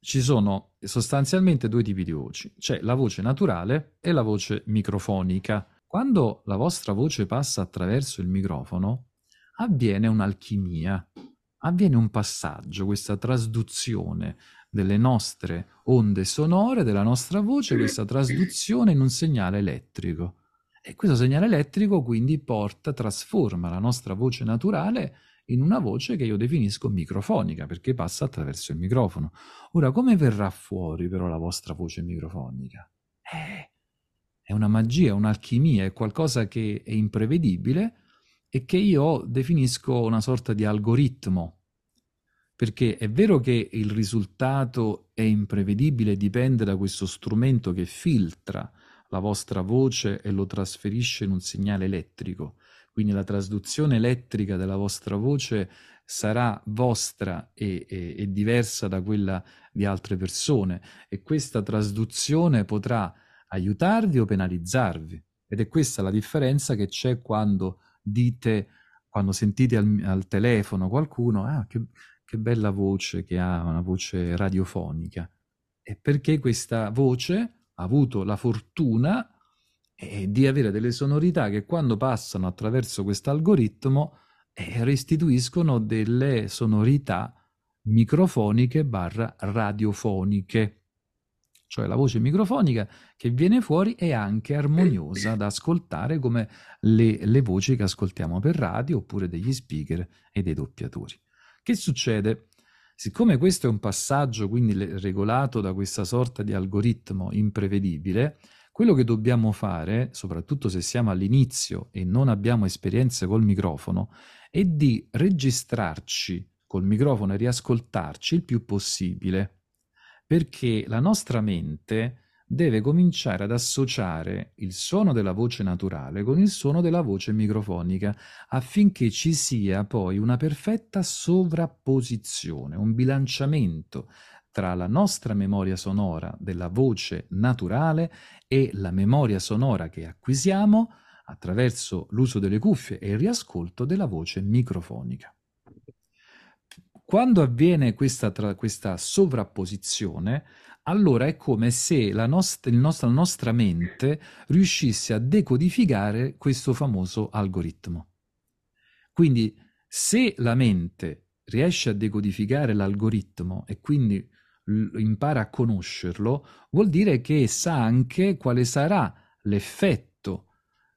ci sono sostanzialmente due tipi di voci. C'è la voce naturale e la voce microfonica. Quando la vostra voce passa attraverso il microfono, avviene un'alchimia, avviene un passaggio, questa trasduzione delle nostre onde sonore, della nostra voce, questa trasduzione in un segnale elettrico. E questo segnale elettrico quindi porta, trasforma la nostra voce naturale in una voce che io definisco microfonica, perché passa attraverso il microfono. Ora, come verrà fuori però la vostra voce microfonica? Eh, è una magia, un'alchimia, è qualcosa che è imprevedibile e che io definisco una sorta di algoritmo. Perché è vero che il risultato è imprevedibile, dipende da questo strumento che filtra la vostra voce e lo trasferisce in un segnale elettrico, quindi la trasduzione elettrica della vostra voce sarà vostra e, e, e, diversa da quella di altre persone. E questa trasduzione potrà aiutarvi o penalizzarvi. Ed è questa la differenza che c'è quando dite quando sentite al, al telefono qualcuno ah, che, che bella voce che ha una voce radiofonica e perché questa voce ha avuto la fortuna e di avere delle sonorità che quando passano attraverso questo algoritmo eh, restituiscono delle sonorità microfoniche barra radiofoniche. Cioè la voce microfonica che viene fuori è anche armoniosa da ascoltare come le, le voci che ascoltiamo per radio oppure degli speaker e dei doppiatori. Che succede? Siccome questo è un passaggio quindi regolato da questa sorta di algoritmo imprevedibile, quello che dobbiamo fare, soprattutto se siamo all'inizio e non abbiamo esperienze col microfono, è di registrarci col microfono e riascoltarci il più possibile, perché la nostra mente deve cominciare ad associare il suono della voce naturale con il suono della voce microfonica affinché ci sia poi una perfetta sovrapposizione, un bilanciamento tra la nostra memoria sonora della voce naturale e la memoria sonora che acquisiamo attraverso l'uso delle cuffie e il riascolto della voce microfonica. Quando avviene questa, tra, questa sovrapposizione, allora è come se la, nost- nostra, la nostra mente riuscisse a decodificare questo famoso algoritmo. Quindi se la mente riesce a decodificare l'algoritmo e quindi impara a conoscerlo, vuol dire che sa anche quale sarà l'effetto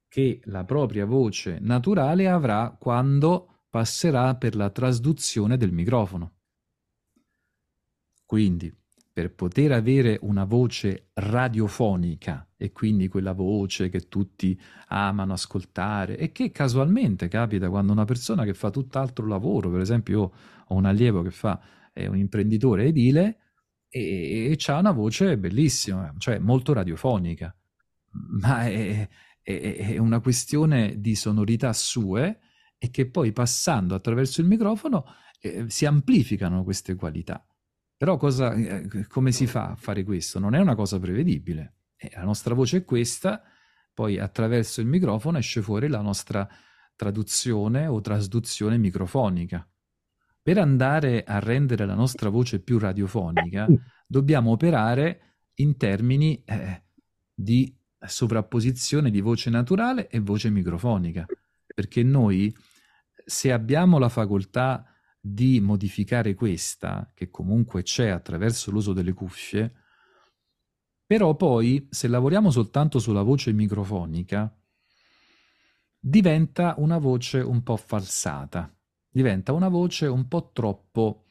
che la propria voce naturale avrà quando passerà per la trasduzione del microfono. Quindi, per poter avere una voce radiofonica e quindi quella voce che tutti amano ascoltare e che casualmente capita quando una persona che fa tutt'altro lavoro, per esempio io ho un allievo che fa, è un imprenditore edile, e, e ha una voce bellissima, cioè molto radiofonica, ma è, è, è, una questione di sonorità sue e che poi passando attraverso il microfono eh, si amplificano queste qualità. Però cosa, eh, come si fa a fare questo? Non è una cosa prevedibile. Eh, la nostra voce è questa, poi attraverso il microfono esce fuori la nostra traduzione o trasduzione microfonica. Per andare a rendere la nostra voce più radiofonica, dobbiamo operare in termini eh, di sovrapposizione di voce naturale e voce microfonica, perché noi, se abbiamo la facoltà di modificare questa, che comunque c'è attraverso l'uso delle cuffie, però poi, se lavoriamo soltanto sulla voce microfonica, diventa una voce un po' falsata diventa una voce un po' troppo,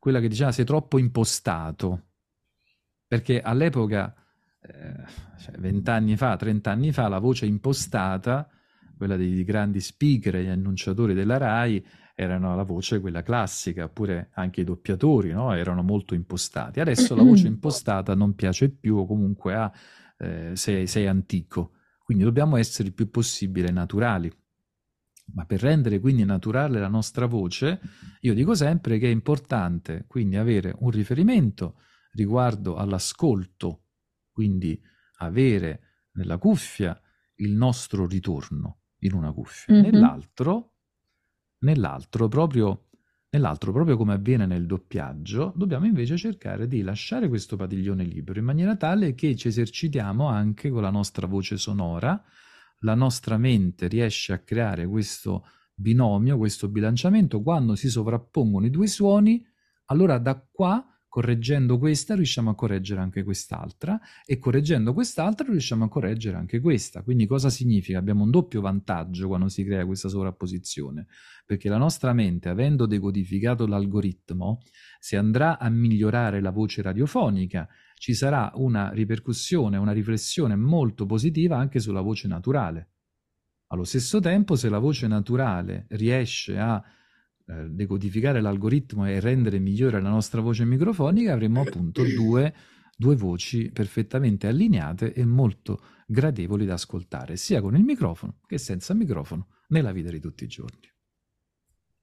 quella che diceva sei troppo impostato, perché all'epoca, eh, cioè vent'anni fa, trent'anni fa, la voce impostata, quella dei grandi speaker e annunciatori della RAI, erano la voce quella classica, oppure anche i doppiatori, no? erano molto impostati. Adesso la voce impostata non piace più o comunque ha, eh, sei, sei antico. Quindi dobbiamo essere il più possibile naturali. Ma per rendere quindi naturale la nostra voce, io dico sempre che è importante quindi avere un riferimento riguardo all'ascolto, quindi avere nella cuffia il nostro ritorno in una cuffia, mm-hmm. nell'altro, nell'altro proprio Nell'altro, proprio come avviene nel doppiaggio, dobbiamo invece cercare di lasciare questo padiglione libero in maniera tale che ci esercitiamo anche con la nostra voce sonora, la nostra mente riesce a creare questo binomio, questo bilanciamento, quando si sovrappongono i due suoni, allora da qua correggendo questa riusciamo a correggere anche quest'altra e correggendo quest'altra riusciamo a correggere anche questa. Quindi cosa significa? Abbiamo un doppio vantaggio quando si crea questa sovrapposizione, perché la nostra mente, avendo decodificato l'algoritmo, se andrà a migliorare la voce radiofonica, ci sarà una ripercussione, una riflessione molto positiva anche sulla voce naturale. Allo stesso tempo, se la voce naturale riesce a eh, decodificare l'algoritmo e rendere migliore la nostra voce microfonica, avremo appunto due, due voci perfettamente allineate e molto gradevoli da ascoltare, sia con il microfono che senza microfono, nella vita di tutti i giorni.